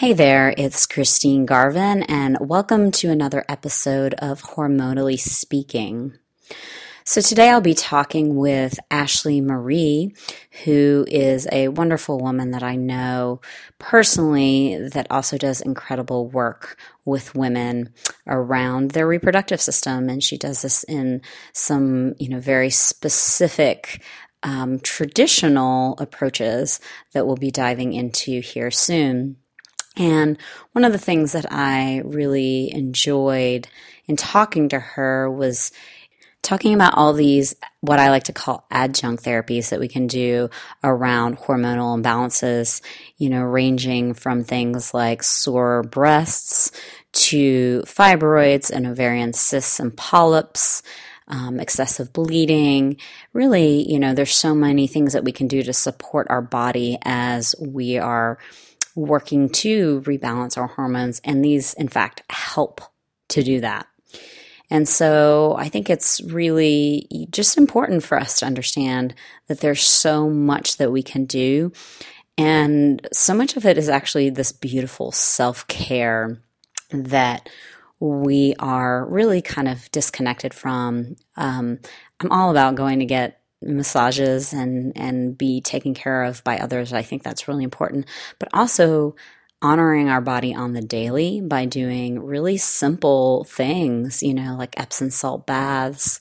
Hey there, it's Christine Garvin, and welcome to another episode of Hormonally Speaking. So, today I'll be talking with Ashley Marie, who is a wonderful woman that I know personally that also does incredible work with women around their reproductive system. And she does this in some, you know, very specific um, traditional approaches that we'll be diving into here soon. And one of the things that I really enjoyed in talking to her was talking about all these, what I like to call adjunct therapies that we can do around hormonal imbalances, you know, ranging from things like sore breasts to fibroids and ovarian cysts and polyps. Um, excessive bleeding. Really, you know, there's so many things that we can do to support our body as we are working to rebalance our hormones. And these, in fact, help to do that. And so I think it's really just important for us to understand that there's so much that we can do. And so much of it is actually this beautiful self care that we are really kind of disconnected from. Um, I'm all about going to get massages and and be taken care of by others. I think that's really important, but also honoring our body on the daily by doing really simple things, you know, like Epsom salt baths,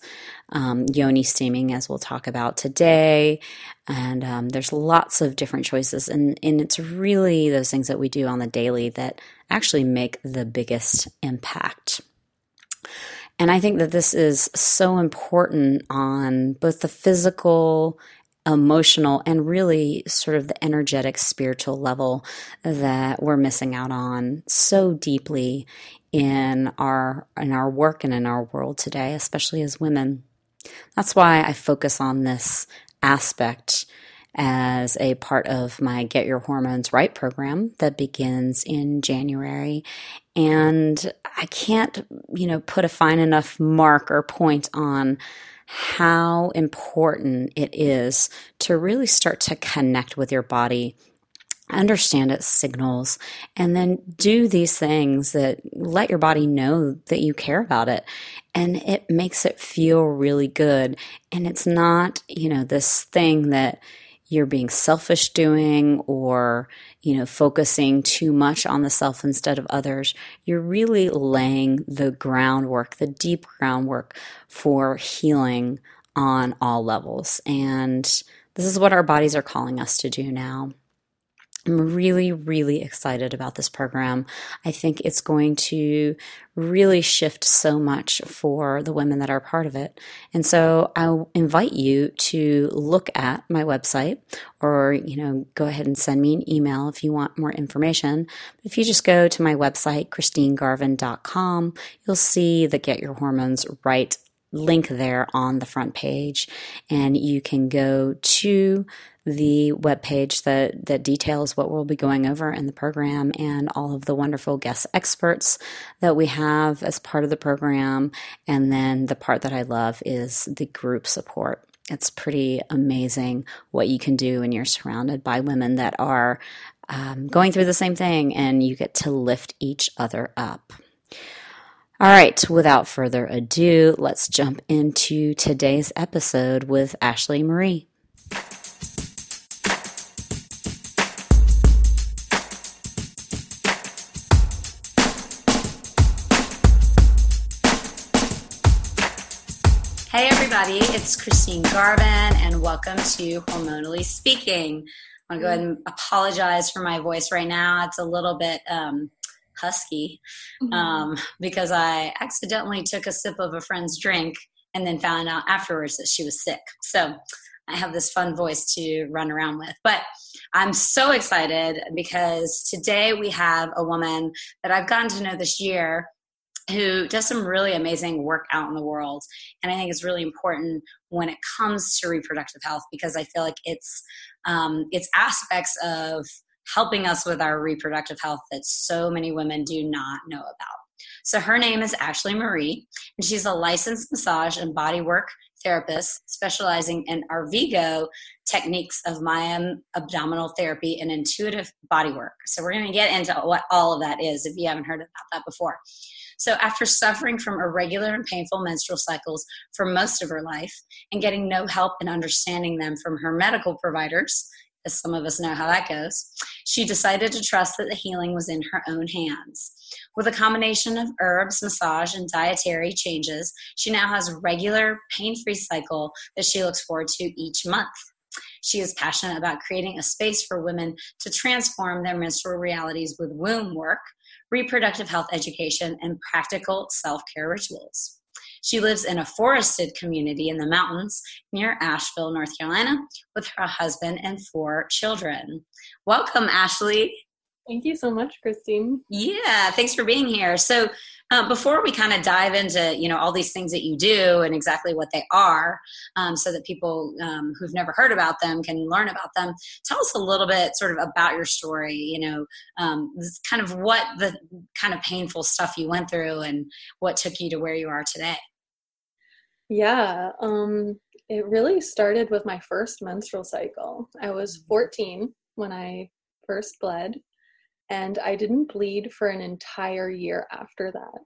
um, yoni steaming, as we'll talk about today. And um, there's lots of different choices. And, and it's really those things that we do on the daily that actually make the biggest impact. And I think that this is so important on both the physical, emotional, and really sort of the energetic, spiritual level that we're missing out on so deeply in our in our work and in our world today, especially as women. That's why I focus on this aspect as a part of my Get Your Hormones Right program that begins in January. And I can't, you know, put a fine enough mark or point on how important it is to really start to connect with your body understand its signals and then do these things that let your body know that you care about it and it makes it feel really good and it's not you know this thing that you're being selfish doing or you know focusing too much on the self instead of others you're really laying the groundwork the deep groundwork for healing on all levels. And this is what our bodies are calling us to do now I'm really, really excited about this program. I think it's going to really shift so much for the women that are part of it. And so I invite you to look at my website or, you know, go ahead and send me an email if you want more information. If you just go to my website, christinegarvin.com, you'll see the Get Your Hormones Right link there on the front page and you can go to the webpage that, that details what we'll be going over in the program and all of the wonderful guest experts that we have as part of the program. And then the part that I love is the group support. It's pretty amazing what you can do when you're surrounded by women that are um, going through the same thing and you get to lift each other up. All right, without further ado, let's jump into today's episode with Ashley Marie. Everybody, it's Christine Garvin, and welcome to Hormonally Speaking. i am going to go ahead and apologize for my voice right now. It's a little bit um, husky mm-hmm. um, because I accidentally took a sip of a friend's drink and then found out afterwards that she was sick. So I have this fun voice to run around with. But I'm so excited because today we have a woman that I've gotten to know this year who does some really amazing work out in the world. And I think it's really important when it comes to reproductive health because I feel like it's um, it's aspects of helping us with our reproductive health that so many women do not know about. So her name is Ashley Marie, and she's a licensed massage and bodywork therapist specializing in Arvigo techniques of Maya abdominal therapy and intuitive body work. So, we're going to get into what all of that is if you haven't heard about that before. So, after suffering from irregular and painful menstrual cycles for most of her life and getting no help in understanding them from her medical providers, as some of us know how that goes, she decided to trust that the healing was in her own hands. With a combination of herbs, massage, and dietary changes, she now has a regular, pain free cycle that she looks forward to each month. She is passionate about creating a space for women to transform their menstrual realities with womb work, reproductive health education, and practical self care rituals. She lives in a forested community in the mountains near Asheville, North Carolina, with her husband and four children. Welcome, Ashley. Thank you so much, Christine. Yeah, thanks for being here. So, um, before we kind of dive into you know all these things that you do and exactly what they are, um, so that people um, who've never heard about them can learn about them, tell us a little bit sort of about your story. You know, um, kind of what the kind of painful stuff you went through and what took you to where you are today. Yeah, um, it really started with my first menstrual cycle. I was mm-hmm. 14 when I first bled and I didn't bleed for an entire year after that.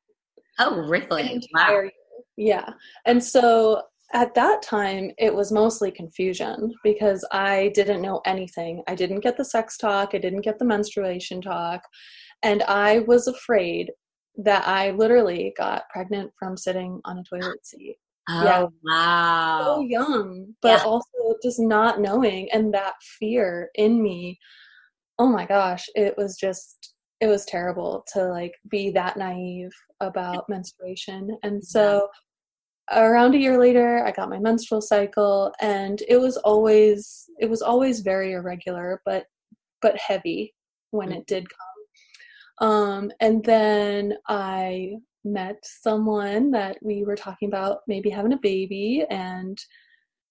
Oh, really? Wow. Year. Yeah. And so at that time, it was mostly confusion because I didn't know anything. I didn't get the sex talk, I didn't get the menstruation talk, and I was afraid that I literally got pregnant from sitting on a toilet seat. Oh, yeah. wow. So young, but yeah. also just not knowing and that fear in me oh my gosh, it was just it was terrible to like be that naive about menstruation. And so around a year later, I got my menstrual cycle and it was always it was always very irregular, but but heavy when it did come. Um, and then I met someone that we were talking about maybe having a baby and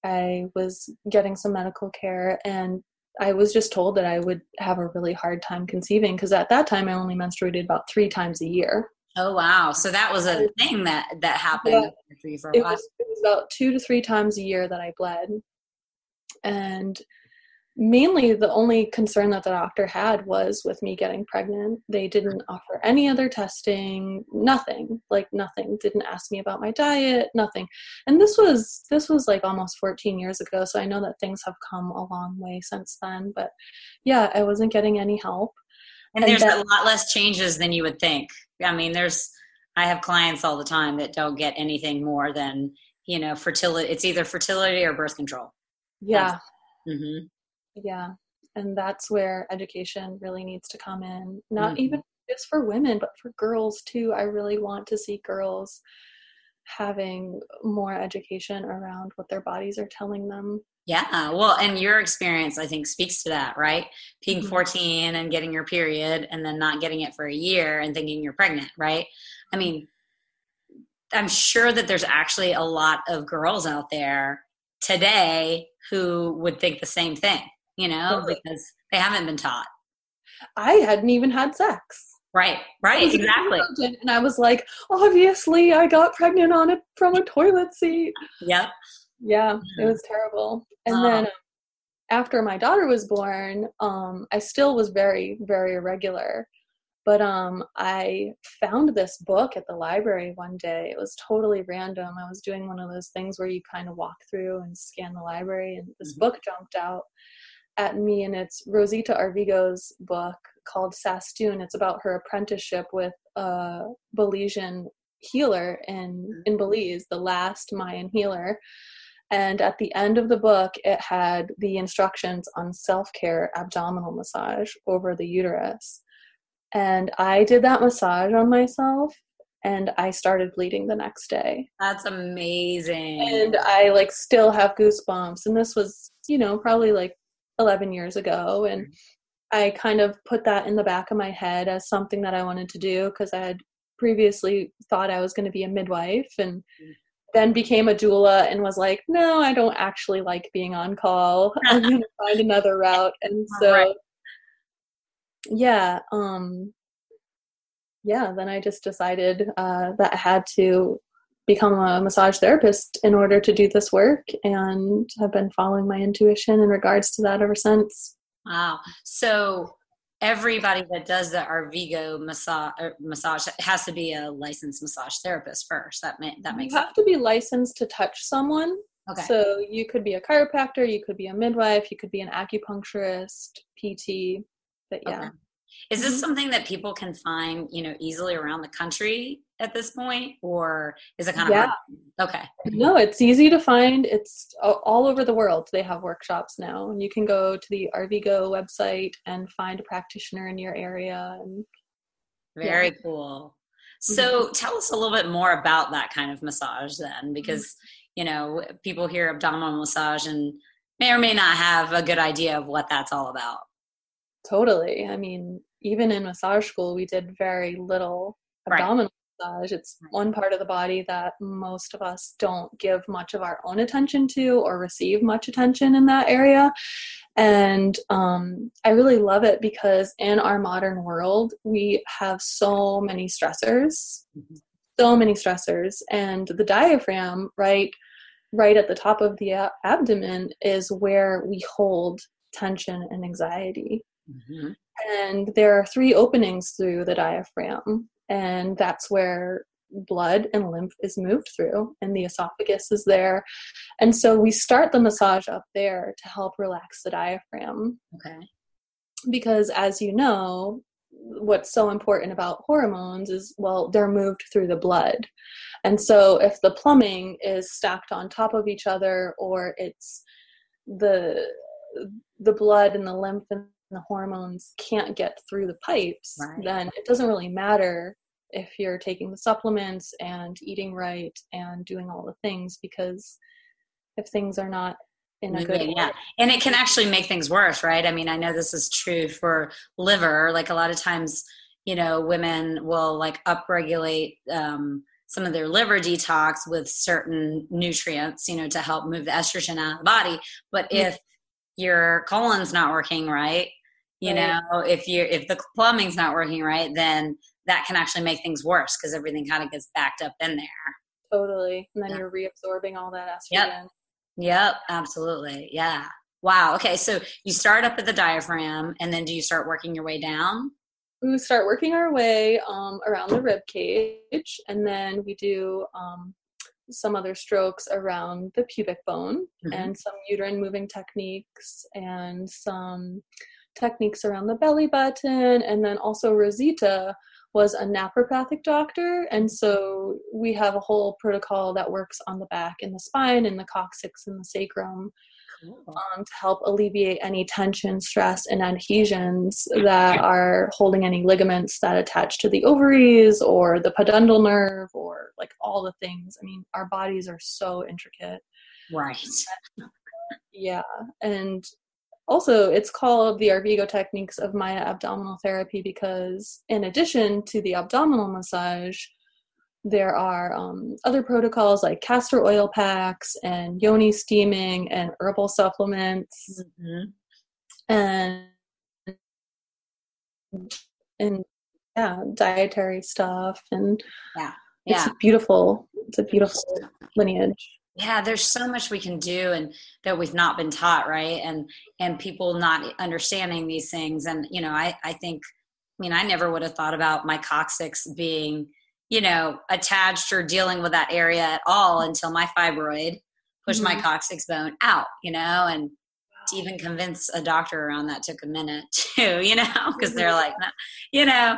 I was getting some medical care and I was just told that I would have a really hard time conceiving because at that time I only menstruated about three times a year. Oh wow! So that was a thing that that happened yeah, for you for a it. Was, it was about two to three times a year that I bled, and mainly the only concern that the doctor had was with me getting pregnant. They didn't offer any other testing, nothing, like nothing. Didn't ask me about my diet, nothing. And this was this was like almost 14 years ago, so I know that things have come a long way since then, but yeah, I wasn't getting any help. And, and there's then, a lot less changes than you would think. I mean, there's I have clients all the time that don't get anything more than, you know, fertility it's either fertility or birth control. Yeah. Mm-hmm yeah and that's where education really needs to come in not mm-hmm. even just for women but for girls too. I really want to see girls having more education around what their bodies are telling them. Yeah well and your experience i think speaks to that right? Being mm-hmm. 14 and getting your period and then not getting it for a year and thinking you're pregnant right? I mean i'm sure that there's actually a lot of girls out there today who would think the same thing you know, because they haven't been taught. I hadn't even had sex. Right, right, exactly. And I was like, obviously, I got pregnant on it from a toilet seat. Yep. Yeah, it was terrible. And um, then after my daughter was born, um, I still was very, very irregular. But um, I found this book at the library one day. It was totally random. I was doing one of those things where you kind of walk through and scan the library, and this mm-hmm. book jumped out at me, and it's Rosita Arvigo's book called Sastun. It's about her apprenticeship with a Belizean healer in, mm-hmm. in Belize, the last Mayan healer. And at the end of the book, it had the instructions on self care abdominal massage over the uterus. And I did that massage on myself and I started bleeding the next day. That's amazing. And I like still have goosebumps. And this was, you know, probably like 11 years ago and I kind of put that in the back of my head as something that I wanted to do because I had previously thought I was going to be a midwife and then became a doula and was like, no, I don't actually like being on call. I'm going to find another route. And so, right. yeah, um, yeah, then I just decided uh, that I had to become a massage therapist in order to do this work and have been following my intuition in regards to that ever since. Wow. So everybody that does the Arvigo uh, massage massage has to be a licensed massage therapist first. That may, that makes You have sense. to be licensed to touch someone. Okay. So you could be a chiropractor, you could be a midwife, you could be an acupuncturist, PT. But yeah. Okay. Is this Mhm. something that people can find, you know, easily around the country at this point, or is it kind of Yeah. hard? okay? No, it's easy to find. It's all over the world. They have workshops now, and you can go to the Arvigo website and find a practitioner in your area. And Very cool. So tell us a little bit more about that kind of massage then, because you know people hear abdominal massage and may or may not have a good idea of what that's all about. Totally, I mean, even in massage school, we did very little Right. abdominal massage. It's Right. one part of the body that most of us don't give much of our own attention to or receive much attention in that area. And um, I really love it because in our modern world, we have so many stressors, Mhm. so many stressors, and the diaphragm, right, right at the top of the abdomen, is where we hold tension and anxiety. Mhm. And there are three openings through the diaphragm, and that's where blood and lymph is moved through, and the esophagus is there. And so we start the massage up there to help relax the diaphragm. Okay. Because, as you know, what's so important about hormones is well, they're moved through the blood. And so if the plumbing is stacked on top of each other, or it's the the blood and the lymph and the hormones can't get through the pipes, Right. then it doesn't really matter if you're taking the supplements and eating right and doing all the things because if things are not in a good Yeah, yeah. And it can actually make things worse, right? I mean, I know this is true for liver. Like a lot of times, you know, women will like upregulate um, some of their liver detox with certain nutrients, you know, to help move the estrogen out of the body. But if your colon's not working right, you Right. know, if you if the plumbing's not working right, then that can actually make things worse because everything kind of gets backed up in there. totally and then Yeah. you're reabsorbing all that estrogen Yep, yep absolutely. Yeah. Wow. Okay. So you start up at the diaphragm and then do you start working your way down? we start working our way um, around the rib cage and then we do um, some other strokes around the pubic bone Mhm. and some uterine moving techniques and some techniques around the belly button and then also rosita was a naturopathic doctor and so we have a whole protocol that works on the back and the spine and the coccyx and the sacrum um, to help alleviate any tension, stress, and adhesions that are holding any ligaments that attach to the ovaries or the pudendal nerve or like all the things. I mean, our bodies are so intricate. Right. Yeah. And also, it's called the Arvigo techniques of Maya abdominal therapy because, in addition to the abdominal massage, there are um, other protocols like castor oil packs and yoni steaming and herbal supplements Mhm. and and yeah, dietary stuff and it's Yeah. a beautiful it's a beautiful lineage. Yeah. There's so much we can do and that we've not been taught, right? And and people not understanding these things. And you know, I I think I mean I never would have thought about my coccyx being, you know, attached or dealing with that area at all until my fibroid pushed my Mhm. coccyx bone out, you know, and to even convince a doctor around that took a minute too, you know, because they're like, you know,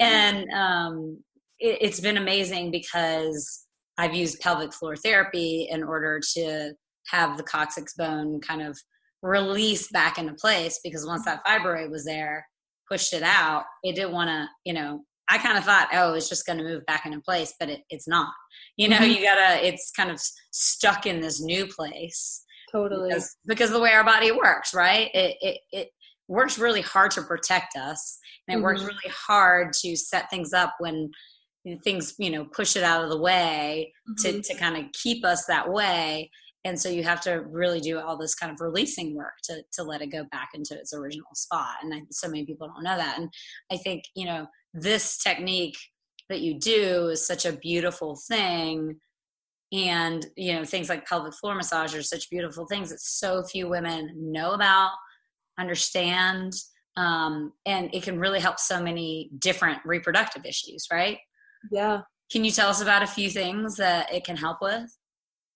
and um, it, it's been amazing because I've used pelvic floor therapy in order to have the coccyx bone kind of release back into place because once that fibroid was there, pushed it out, it didn't want to, you know, I kind of thought, oh, it's just going to move back into place, but it, it's not. You know, Mhm. you gotta, it's kind of stuck in this new place Totally. because, because the way our body works, right? It, it, it works really hard to protect us, and it works Mhm. really hard to set things up when things, you know, push it out of the way to, Mhm. to kind of keep us that way. And so you have to really do all this kind of releasing work to, to let it go back into its original spot. And I, so many people don't know that. And I think, you know, this technique that you do is such a beautiful thing and you know things like pelvic floor massage are such beautiful things that so few women know about understand um, and it can really help so many different reproductive issues right yeah. Can you tell us about a few things that it can help with?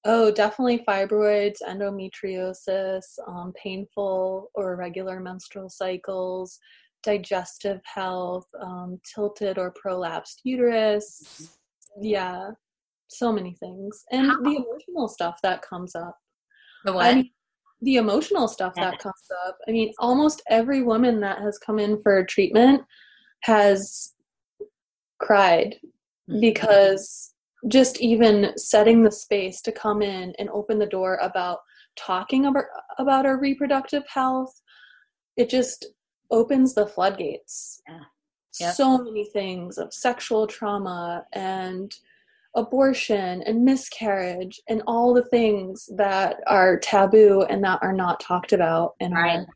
Oh definitely fibroids endometriosis um, painful or irregular menstrual cycles digestive health um, tilted or prolapsed uterus. Mm-hmm. yeah so many things. And How? the emotional stuff that comes up. The what? I mean, the emotional stuff that comes up. I mean almost every woman that has come in for treatment has cried mm-hmm. because just even setting the space to come in and open the door about talking about about our reproductive health it just opens the floodgates yeah. Yep. so many things of sexual trauma and abortion and miscarriage and all the things that are taboo and that are not talked about right.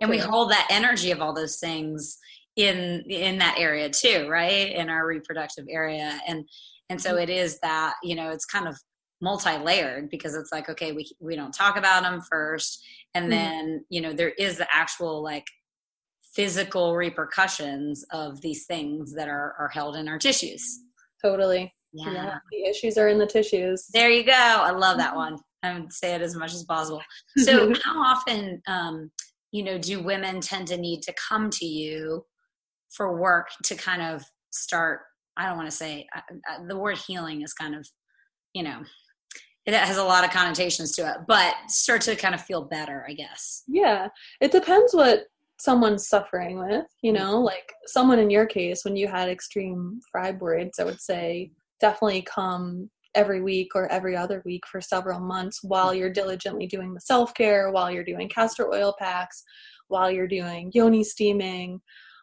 and we hold that energy of all those things in in that area too right in our reproductive area and and so it is that you know it's kind of multi-layered because it's like okay we we don't talk about them first and mm-hmm. then you know there is the actual like physical repercussions of these things that are are held in our tissues totally yeah. yeah. The issues are in the tissues. There you go. I love that one. I would say it as much as possible. So, how often, um, you know, do women tend to need to come to you for work to kind of start? I don't want to say uh, uh, the word healing is kind of, you know, it has a lot of connotations to it, but start to kind of feel better, I guess. Yeah. It depends what someone's suffering with, you mm. know, like someone in your case, when you had extreme fibroids, I would say definitely come every week or every other week for several months while you're diligently doing the self care, while you're doing castor oil packs, while you're doing yoni steaming,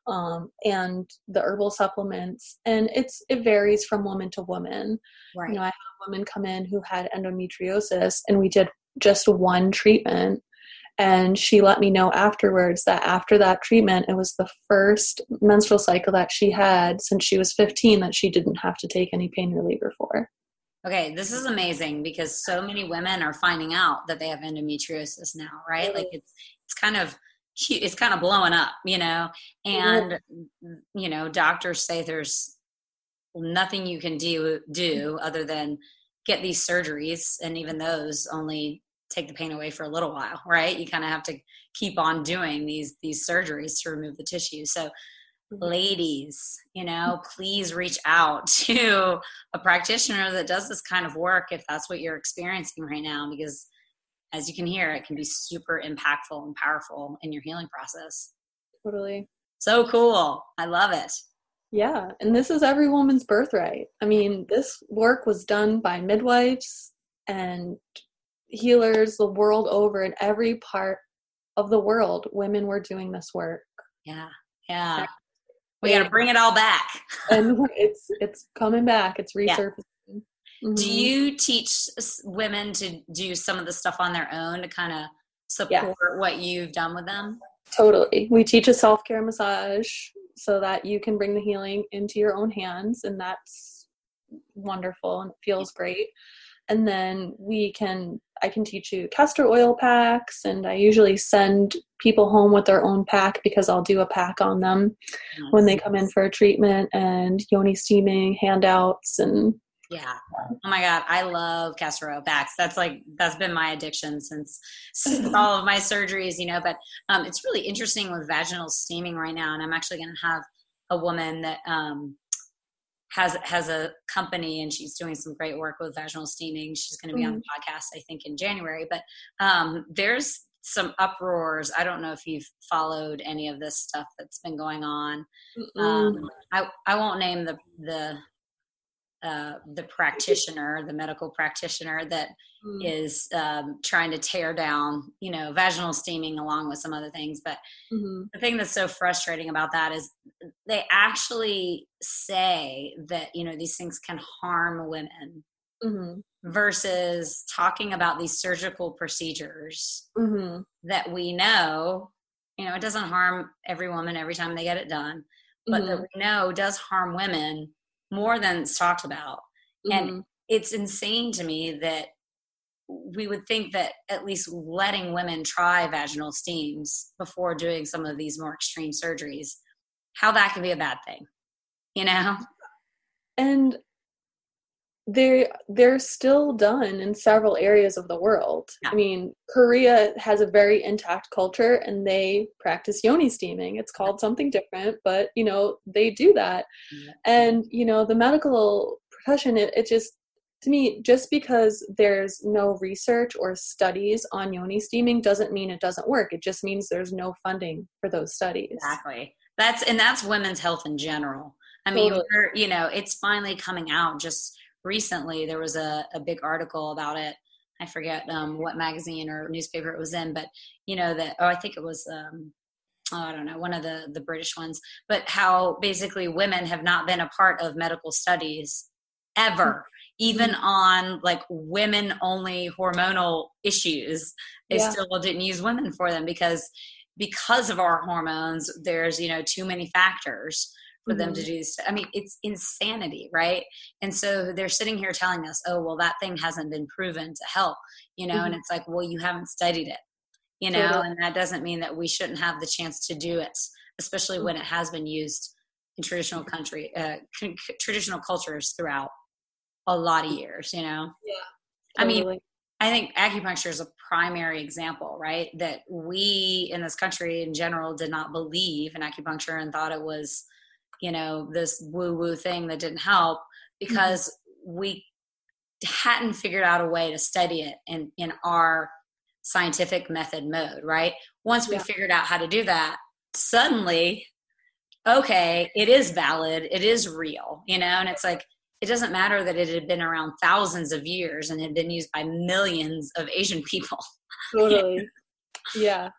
um, and the herbal supplements. And it's it varies from woman to woman. Right. You know, I had a woman come in who had endometriosis, and we did just one treatment and she let me know afterwards that after that treatment, it was the first menstrual cycle that she had since she was 15 that she didn't have to take any pain reliever for. Okay, this is amazing because so many women are finding out that they have endometriosis now, right? Like it's it's kind of it's kind of blowing up, you know. And you know, doctors say there's nothing you can do do other than get these surgeries and even those only take the pain away for a little while, right? You kind of have to keep on doing these these surgeries to remove the tissue. So mm-hmm. ladies, you know, please reach out to a practitioner that does this kind of work if that's what you're experiencing right now because as you can hear, it can be super impactful and powerful in your healing process. Totally. So cool. I love it. Yeah, and this is every woman's birthright. I mean, this work was done by midwives and healers the world over in every part of the world women were doing this work yeah yeah we got to bring it all back and it's it's coming back it's resurfacing. Mm-hmm. do you teach women to do some of the stuff on their own to kind of support what you've done with them totally we teach a self-care massage so that you can bring the healing into your own hands and that's wonderful and feels great and then we can i can teach you castor oil packs and i usually send people home with their own pack because i'll do a pack on them nice. when they come in for a treatment and yoni steaming handouts and yeah oh my god i love castor packs. that's like that's been my addiction since since all of my surgeries you know but um, it's really interesting with vaginal steaming right now and i'm actually going to have a woman that um, has has a company and she's doing some great work with vaginal steaming. She's going to be mm-hmm. on the podcast, I think, in January. But um, there's some uproars. I don't know if you've followed any of this stuff that's been going on. Um, I I won't name the the uh, the practitioner, the medical practitioner that mm. is um, trying to tear down, you know, vaginal steaming along with some other things. But mm-hmm. the thing that's so frustrating about that is they actually say that, you know, these things can harm women mm-hmm. versus talking about these surgical procedures mm-hmm. that we know, you know, it doesn't harm every woman every time they get it done, but that mm-hmm. we know does harm women more than it's talked about. Mm-hmm. And it's insane to me that we would think that at least letting women try vaginal steams before doing some of these more extreme surgeries, how that could be a bad thing, you know? And they they're still done in several areas of the world. Yeah. I mean, Korea has a very intact culture and they practice yoni steaming. It's called something different, but you know, they do that. Yeah. And you know, the medical profession it, it just to me, just because there's no research or studies on yoni steaming doesn't mean it doesn't work. It just means there's no funding for those studies. Exactly. That's and that's women's health in general. I mean, totally. you know, it's finally coming out. Just recently, there was a, a big article about it. I forget um, what magazine or newspaper it was in, but you know that. Oh, I think it was. Um, oh, I don't know, one of the the British ones. But how basically women have not been a part of medical studies ever even mm-hmm. on like women only hormonal issues they yeah. still didn't use women for them because because of our hormones there's you know too many factors for mm-hmm. them to mm-hmm. do this i mean it's insanity right and so they're sitting here telling us oh well that thing hasn't been proven to help you know mm-hmm. and it's like well you haven't studied it you know totally. and that doesn't mean that we shouldn't have the chance to do it especially when mm-hmm. it has been used in traditional country uh, c- traditional cultures throughout a lot of years, you know? Yeah. Totally. I mean, I think acupuncture is a primary example, right? That we in this country in general did not believe in acupuncture and thought it was, you know, this woo woo thing that didn't help because mm-hmm. we hadn't figured out a way to study it in, in our scientific method mode, right? Once we yeah. figured out how to do that, suddenly, okay, it is valid, it is real, you know, and it's like, it doesn't matter that it had been around thousands of years and had been used by millions of Asian people. Totally. yeah.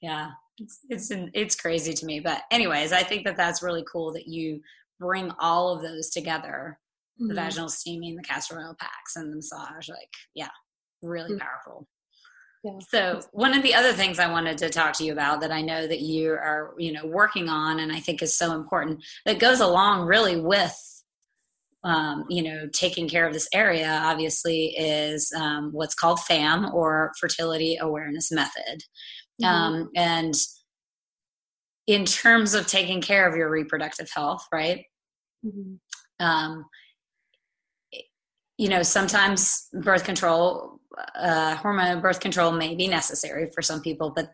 Yeah. It's, it's, it's crazy to me. But anyways, I think that that's really cool that you bring all of those together. Mm-hmm. The vaginal steaming, the castor oil packs and the massage. Like, yeah, really mm-hmm. powerful. Yeah. So one of the other things I wanted to talk to you about that I know that you are, you know, working on and I think is so important that goes along really with um, you know, taking care of this area obviously is um, what's called FAM or Fertility Awareness Method. Mm-hmm. Um, and in terms of taking care of your reproductive health, right? Mm-hmm. Um, you know, sometimes birth control, uh, hormone birth control may be necessary for some people, but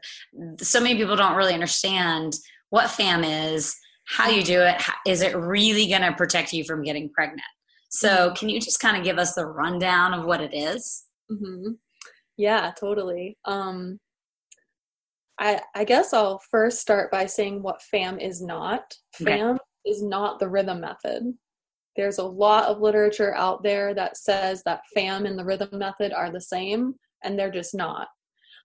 so many people don't really understand what FAM is how you do it is it really going to protect you from getting pregnant so mm-hmm. can you just kind of give us the rundown of what it is? Mm-hmm. yeah totally um i i guess i'll first start by saying what fam is not okay. fam is not the rhythm method there's a lot of literature out there that says that fam and the rhythm method are the same and they're just not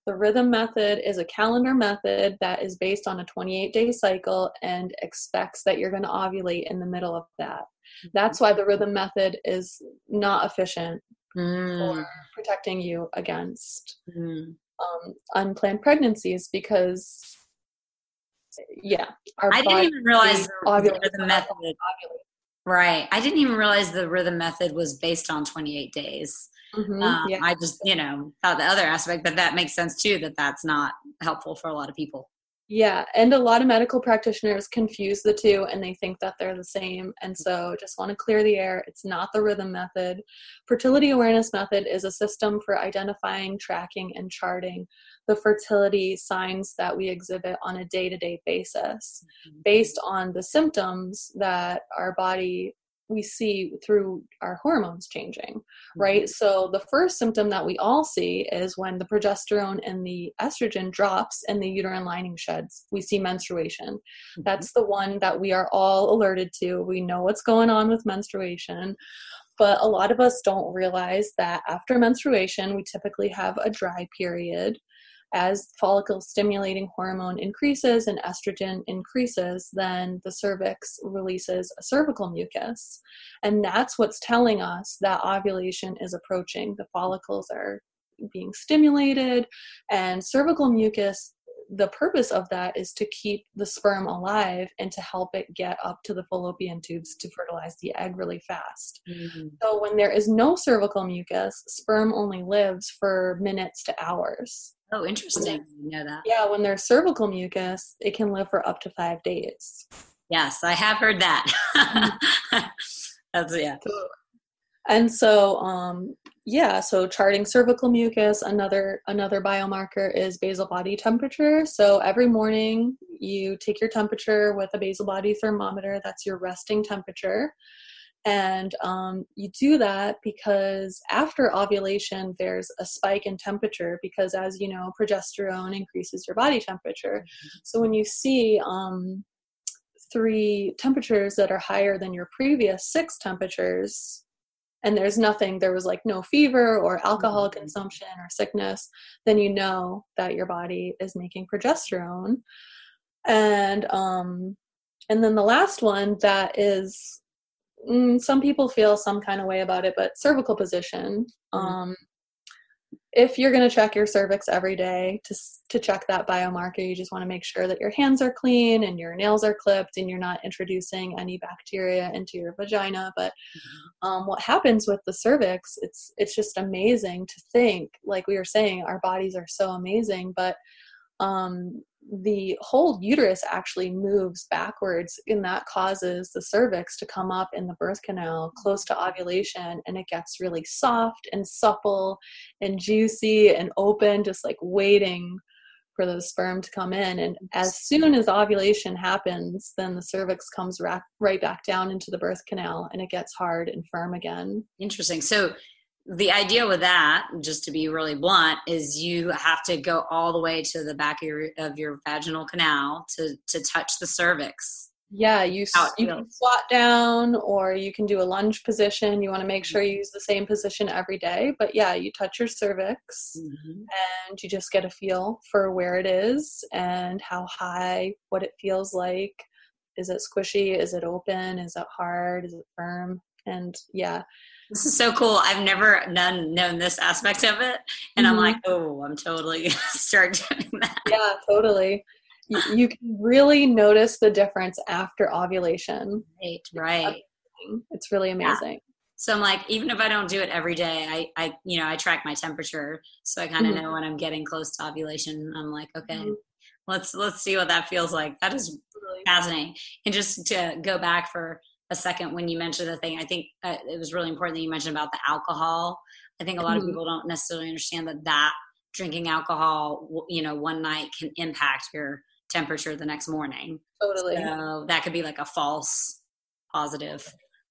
the rhythm method is a calendar method that is based on a 28 day cycle and expects that you're going to ovulate in the middle of that. That's why the rhythm method is not efficient mm. for protecting you against mm. Um, unplanned pregnancies because, yeah, I didn't even realize the rhythm method. Right. I didn't even realize the rhythm method was based on 28 days. Mm-hmm, um, yeah. I just, you know, thought the other aspect, but that makes sense too that that's not helpful for a lot of people. Yeah, and a lot of medical practitioners confuse the two and they think that they're the same. And so just want to clear the air. It's not the rhythm method. Fertility awareness method is a system for identifying, tracking, and charting the fertility signs that we exhibit on a day to day basis mm-hmm. based on the symptoms that our body we see through our hormones changing, mm-hmm. right? So the first symptom that we all see is when the progesterone and the estrogen drops and the uterine lining sheds. We see menstruation. Mm-hmm. That's the one that we are all alerted to. We know what's going on with menstruation. But a lot of us don't realize that after menstruation, we typically have a dry period as follicle stimulating hormone increases and estrogen increases, then the cervix releases a cervical mucus. And that's what's telling us that ovulation is approaching. The follicles are being stimulated, and cervical mucus the purpose of that is to keep the sperm alive and to help it get up to the fallopian tubes to fertilize the egg really fast. Mm-hmm. So when there is no cervical mucus, sperm only lives for minutes to hours. Oh, interesting. Know that. Yeah, when there's cervical mucus, it can live for up to five days. Yes, I have heard that. Mm-hmm. That's yeah. And so um, yeah so charting cervical mucus another another biomarker is basal body temperature so every morning you take your temperature with a basal body thermometer that's your resting temperature and um, you do that because after ovulation there's a spike in temperature because as you know progesterone increases your body temperature mm-hmm. so when you see um, three temperatures that are higher than your previous six temperatures and there's nothing there was like no fever or alcohol mm-hmm. consumption or sickness then you know that your body is making progesterone and um and then the last one that is mm, some people feel some kind of way about it but cervical position mm-hmm. um if you're going to check your cervix every day to, to check that biomarker, you just want to make sure that your hands are clean and your nails are clipped and you're not introducing any bacteria into your vagina. But mm-hmm. um, what happens with the cervix, it's it's just amazing to think. Like we were saying, our bodies are so amazing, but um, the whole uterus actually moves backwards and that causes the cervix to come up in the birth canal close to ovulation and it gets really soft and supple and juicy and open just like waiting for the sperm to come in. And as soon as ovulation happens then the cervix comes right back down into the birth canal and it gets hard and firm again. Interesting. So the idea with that, just to be really blunt, is you have to go all the way to the back of your, of your vaginal canal to to touch the cervix. Yeah, you you can squat down or you can do a lunge position. You want to make sure you use the same position every day. But yeah, you touch your cervix mm-hmm. and you just get a feel for where it is and how high, what it feels like. Is it squishy? Is it open? Is it hard? Is it firm? And yeah, this is so cool. I've never known known this aspect of it, and mm-hmm. I'm like, oh, I'm totally gonna start doing that. Yeah, totally. You, you can really notice the difference after ovulation. Right, right. It's really amazing. Yeah. So I'm like, even if I don't do it every day, I, I, you know, I track my temperature, so I kind of mm-hmm. know when I'm getting close to ovulation. I'm like, okay, mm-hmm. let's let's see what that feels like. That is really fascinating. And just to go back for a second when you mentioned the thing. I think uh, it was really important that you mentioned about the alcohol. I think a lot mm-hmm. of people don't necessarily understand that that drinking alcohol, you know, one night can impact your temperature the next morning. Totally. So that could be like a false positive.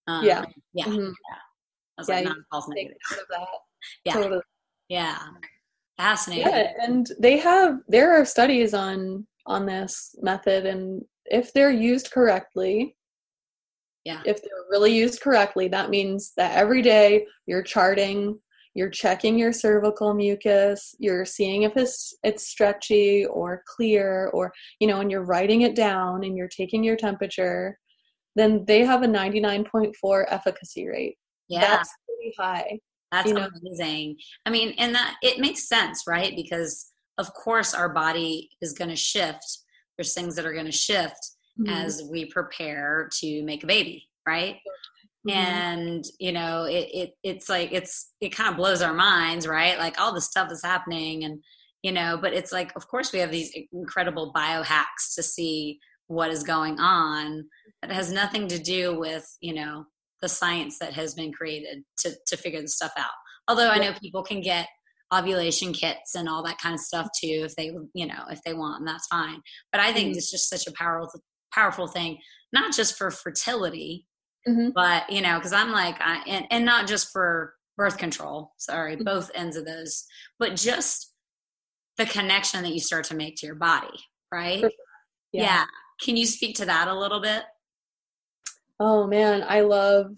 Um, yeah. Yeah. Mm-hmm. yeah. I was yeah, like, not false negative. yeah. Totally. Yeah. Fascinating. Yeah, and they have there are studies on on this method and if they're used correctly, yeah. If they're really used correctly, that means that every day you're charting, you're checking your cervical mucus, you're seeing if it's it's stretchy or clear or you know, and you're writing it down and you're taking your temperature, then they have a 99.4 efficacy rate. Yeah. That's pretty high. That's you know? amazing. I mean, and that it makes sense, right? Because of course our body is going to shift. There's things that are going to shift mm-hmm. as we prepare to make a baby right mm-hmm. and you know it, it it's like it's it kind of blows our minds right like all the stuff is happening and you know but it's like of course we have these incredible biohacks to see what is going on that has nothing to do with you know the science that has been created to to figure this stuff out although i know people can get ovulation kits and all that kind of stuff too if they you know if they want and that's fine but i think mm-hmm. it's just such a powerful powerful thing, not just for fertility, mm-hmm. but you know, because I'm like, I, and, and not just for birth control. Sorry, mm-hmm. both ends of those, but just the connection that you start to make to your body, right? Sure. Yeah. yeah. Can you speak to that a little bit? Oh man, I love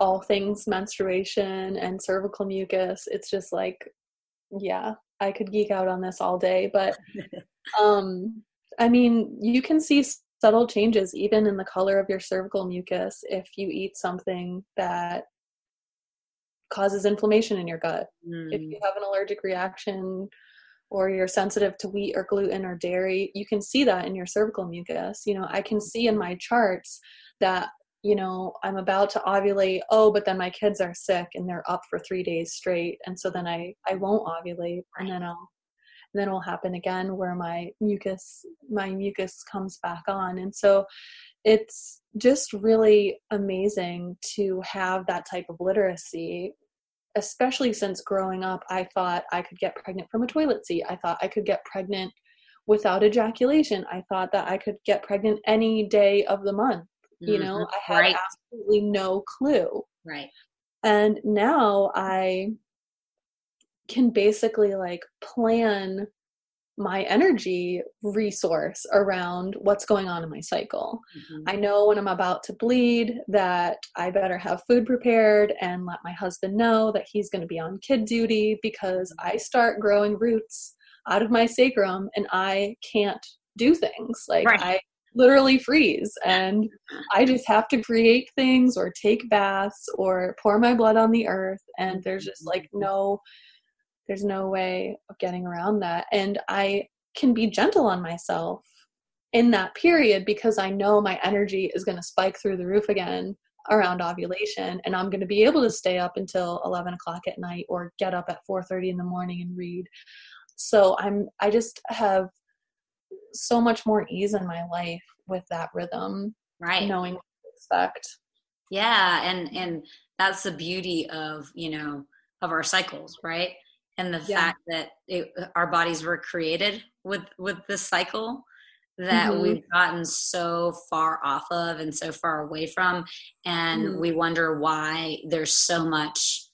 all things menstruation and cervical mucus. It's just like, yeah, I could geek out on this all day, but um I mean, you can see subtle changes even in the color of your cervical mucus if you eat something that causes inflammation in your gut. Mm. If you have an allergic reaction or you're sensitive to wheat or gluten or dairy, you can see that in your cervical mucus. You know, I can see in my charts that, you know, I'm about to ovulate, oh, but then my kids are sick and they're up for three days straight. And so then I, I won't ovulate and then I'll then it'll happen again where my mucus my mucus comes back on. And so it's just really amazing to have that type of literacy especially since growing up, I thought I could get pregnant from a toilet seat. I thought I could get pregnant without ejaculation. I thought that I could get pregnant any day of the month. Mm-hmm. You know, I had right. absolutely no clue. Right. And now I can basically like plan my energy resource around what's going on in my cycle. Mm-hmm. I know when I'm about to bleed that I better have food prepared and let my husband know that he's going to be on kid duty because I start growing roots out of my sacrum and I can't do things. Like right. I literally freeze and I just have to create things or take baths or pour my blood on the earth and there's just like mm-hmm. no there's no way of getting around that. And I can be gentle on myself in that period because I know my energy is going to spike through the roof again around ovulation and i'm going to be able to stay up until 11 o'clock at night or get up at 4.30 in the morning and read. So i'm i just have so much more ease in my life with that rhythm right. knowing what to expect. Yeah and and that's the beauty of you know of our cycles right and the yeah. fact that it, our bodies were created with with this cycle that mm-hmm. we've gotten so far off of and so far away from and mm-hmm. we wonder why there's so much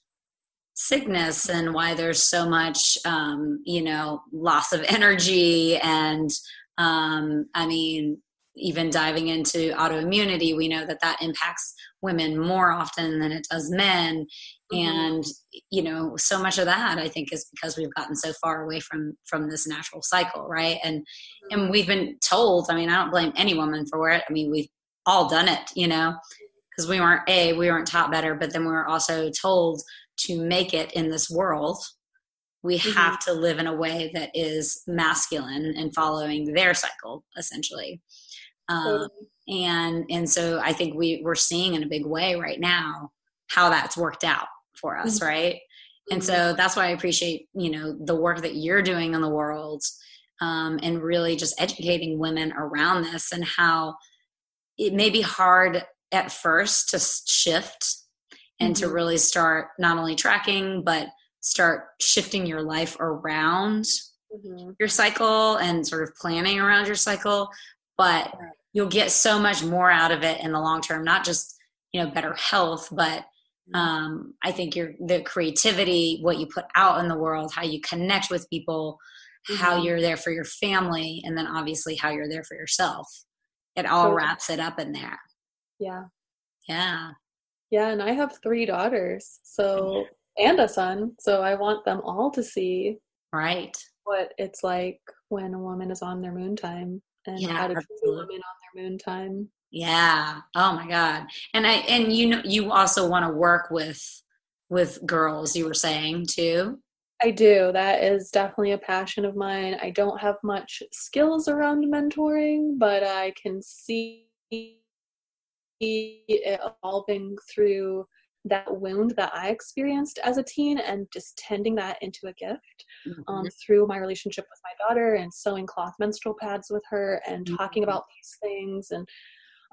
sickness and why there's so much um, you know loss of energy and um, i mean even diving into autoimmunity we know that that impacts women more often than it does men. And you know so much of that i think is because we've gotten so far away from from this natural cycle right? And mm-hmm. and we've been told i mean i don't blame any woman for it. I mean we've all done it you know because we weren't a we weren't taught better but then we were also told to make it in this world. We mm-hmm. have to live in a way that is masculine and following their cycle essentially. Um, and and so i think we we're seeing in a big way right now how that's worked out for us mm-hmm. right and so mm-hmm. that's why i appreciate you know the work that you're doing in the world um, and really just educating women around this and how it may be hard at first to shift and mm-hmm. to really start not only tracking but start shifting your life around mm-hmm. your cycle and sort of planning around your cycle but you'll get so much more out of it in the long term not just you know better health but. Um, i think your the creativity what you put out in the world how you connect with people mm-hmm. how you're there for your family and then obviously how you're there for yourself. It all totally. wraps it up in there. Yeah. Yeah. Yeah and i have three daughters so and a son so i want them all to see right. what it's like when a woman is on their moon time and yeah, how to treat women on their moon time. Yeah. Oh my God. And I and you know you also want to work with with girls, you were saying too. I do. That is definitely a passion of mine. I don't have much skills around mentoring, but I can see it evolving through that wound that I experienced as a teen and just tending that into a gift um, mm-hmm. um, through my relationship with my daughter and sewing cloth menstrual pads with her and mm-hmm. talking about these things. And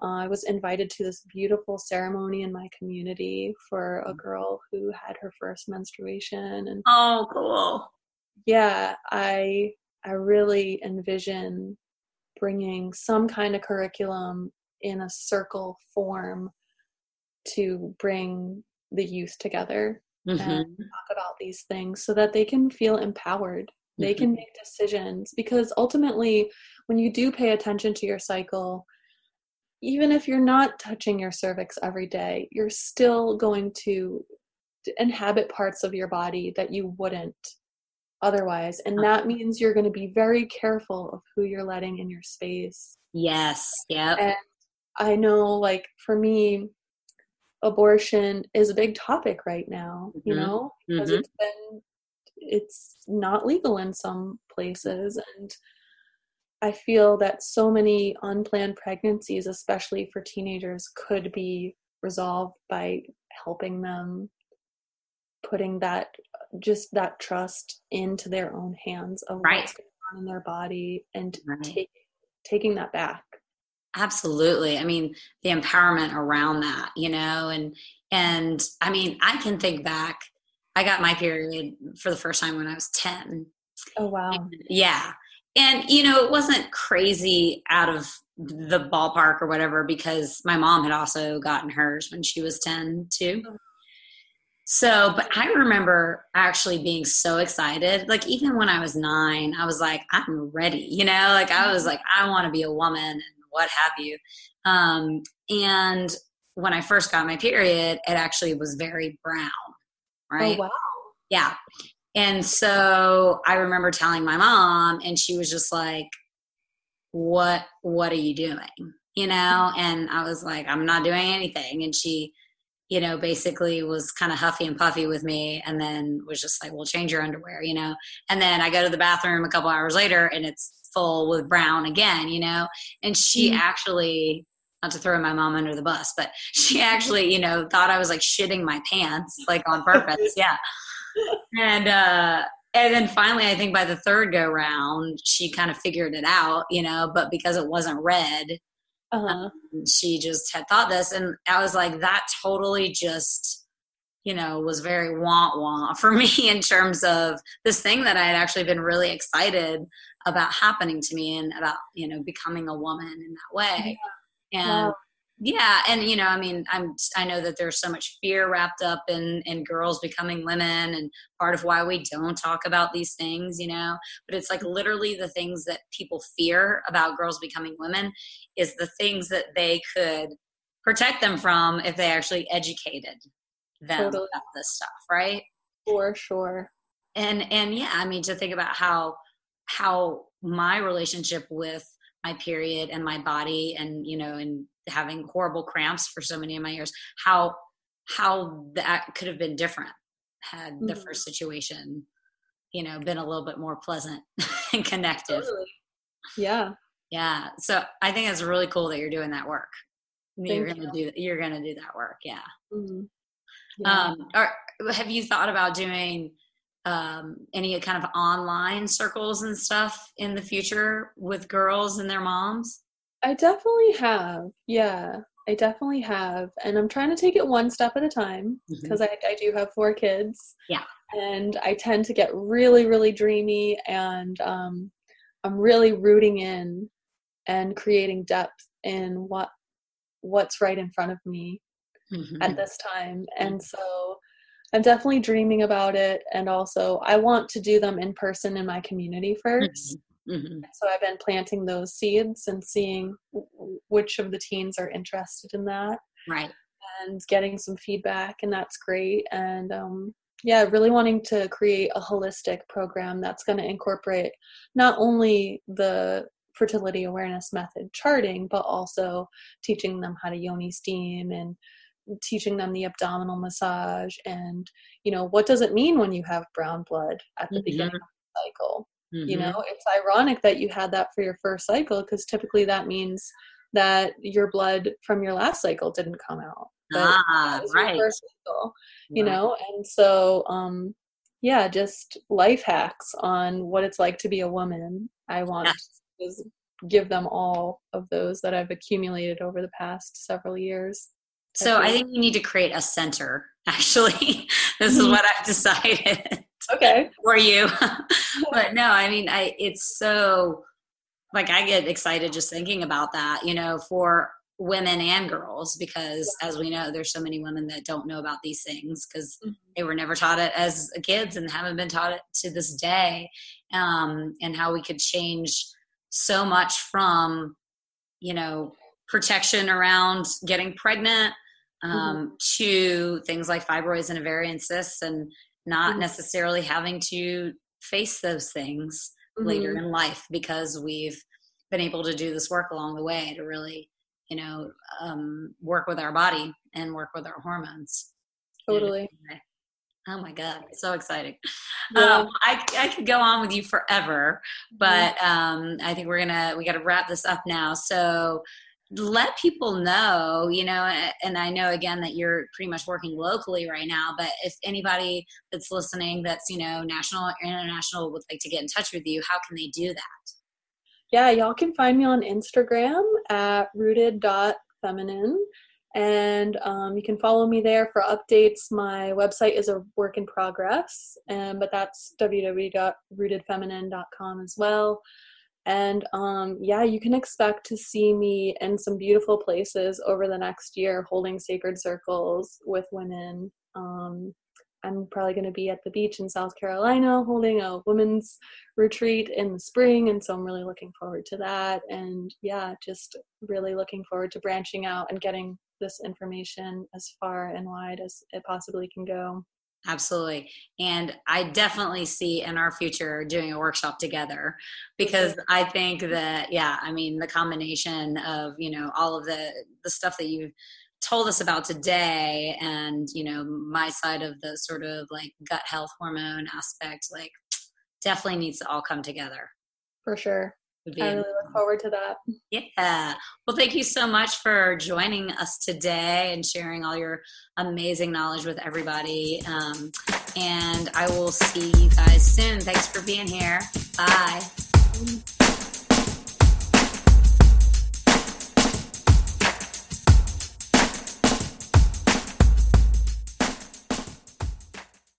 uh, I was invited to this beautiful ceremony in my community for a mm-hmm. girl who had her first menstruation. And oh, cool! Yeah, I I really envision bringing some kind of curriculum in a circle form to bring the youth together mm-hmm. and talk about these things so that they can feel empowered. Mm-hmm. They can make decisions because ultimately, when you do pay attention to your cycle, even if you're not touching your cervix every day, you're still going to inhabit parts of your body that you wouldn't otherwise. And uh-huh. that means you're going to be very careful of who you're letting in your space. Yes. Yeah. And I know, like, for me, abortion is a big topic right now, mm-hmm. you know, because mm-hmm. it's been it's not legal in some places and I feel that so many unplanned pregnancies, especially for teenagers, could be resolved by helping them putting that just that trust into their own hands of right. what's going on in their body and right. take, taking that back. Absolutely. I mean, the empowerment around that, you know, and and I mean, I can think back. I got my period for the first time when I was 10. Oh wow. And, yeah. And you know, it wasn't crazy out of the ballpark or whatever because my mom had also gotten hers when she was 10 too. Oh. So, but I remember actually being so excited. Like, even when I was nine, I was like, I'm ready, you know, like I was mm-hmm. like, I want to be a woman and what have you. Um, and when I first got my period, it actually was very brown, right? Oh, wow. Yeah. And so I remember telling my mom, and she was just like, What what are you doing? You know? And I was like, I'm not doing anything. And she you know, basically was kind of huffy and puffy with me and then was just like, well, change your underwear, you know. And then I go to the bathroom a couple hours later and it's full with brown again, you know. And she mm-hmm. actually, not to throw my mom under the bus, but she actually, you know, thought I was like shitting my pants, like on purpose. yeah. And, uh, and then finally, I think by the third go round, she kind of figured it out, you know, but because it wasn't red, uh-huh. Um, she just had thought this, and I was like, that totally just, you know, was very want want for me in terms of this thing that I had actually been really excited about happening to me and about, you know, becoming a woman in that way. Yeah. And wow yeah and you know i mean i'm i know that there's so much fear wrapped up in in girls becoming women and part of why we don't talk about these things you know. But it's like literally the things that people fear about girls becoming women is the things that they could protect them from if they actually educated them totally. about this stuff right? For sure. And and yeah i mean to think about how how my relationship with my period and my body and you know and having horrible cramps for so many of my years how how that could have been different had mm-hmm. the first situation you know been a little bit more pleasant and connective totally. yeah yeah so i think it's really cool that you're doing that work Thank you're gonna you. do you're gonna do that work yeah, mm-hmm. yeah. um or have you thought about doing um, any kind of online circles and stuff in the future with girls and their moms? I definitely have. Yeah, I definitely have. And I'm trying to take it one step at a time because mm-hmm. I, I do have four kids. Yeah. And I tend to get really, really dreamy and um, I'm really rooting in and creating depth in what what's right in front of me mm-hmm. at this time. And so I'm definitely dreaming about it. And also, I want to do them in person in my community 1st mm-hmm. So I've been planting those seeds and seeing which of the teens are interested in that. Right. And getting some feedback, and that's great. And um, yeah, really wanting to create a holistic program that's going to incorporate not only the fertility awareness method charting, but also teaching them how to yoni steam and teaching them the abdominal massage and you know what does it mean when you have brown blood at the mm-hmm. beginning of the cycle mm-hmm. you know it's ironic that you had that for your first cycle because typically that means that your blood from your last cycle didn't come out ah, right. Cycle, you right. know and so um yeah just life hacks on what it's like to be a woman i want yeah. to give them all of those that i've accumulated over the past several years so I think you need to create a center. Actually, this is mm-hmm. what I've decided. Okay. for you, but no, I mean, I it's so like I get excited just thinking about that. You know, for women and girls because as we know there's so many women that don't know about these things because mm-hmm. they were never taught it as kids and haven't been taught it to this day um, and how we could change so much from you know protection around getting pregnant Mm-hmm. um, mm-hmm. to things like fibroids and ovarian cysts and not mm-hmm. necessarily having to face those things mm-hmm. later in life because we've been able to do this work along the way to really you know um, work with our body and work with our hormones totally Oh my God, so exciting. Yeah. Um, I, I could go on with you forever, but um, I think we're gonna, we got to wrap this up now. So let people know, you know, and I know again that you're pretty much working locally right now, but if anybody that's listening that's, you know, national or international would like to get in touch with you, how can they do that? Yeah, y'all can find me on Instagram at rooted.feminine. And um, you can follow me there for updates. My website is a work in progress, and, but that's www.rootedfeminine.com as well. And um, yeah, you can expect to see me in some beautiful places over the next year holding sacred circles with women. Um, I'm probably going to be at the beach in South Carolina holding a women's retreat in the spring. And so I'm really looking forward to that. And yeah, just really looking forward to branching out and getting this information as far and wide as it possibly can go. Absolutely. And I definitely see in our future doing a workshop together mm-hmm. because I think that, yeah, I mean, the combination of, you know, all of the, the stuff that you've told us about today and, you know, my side of the sort of like gut health hormone aspect, like definitely needs to all come together. For sure. I really forward to that. Yeah. Well, thank you so much for joining us today and sharing all your amazing knowledge with everybody. Um, and I will see you guys soon. Thanks for being here. Bye.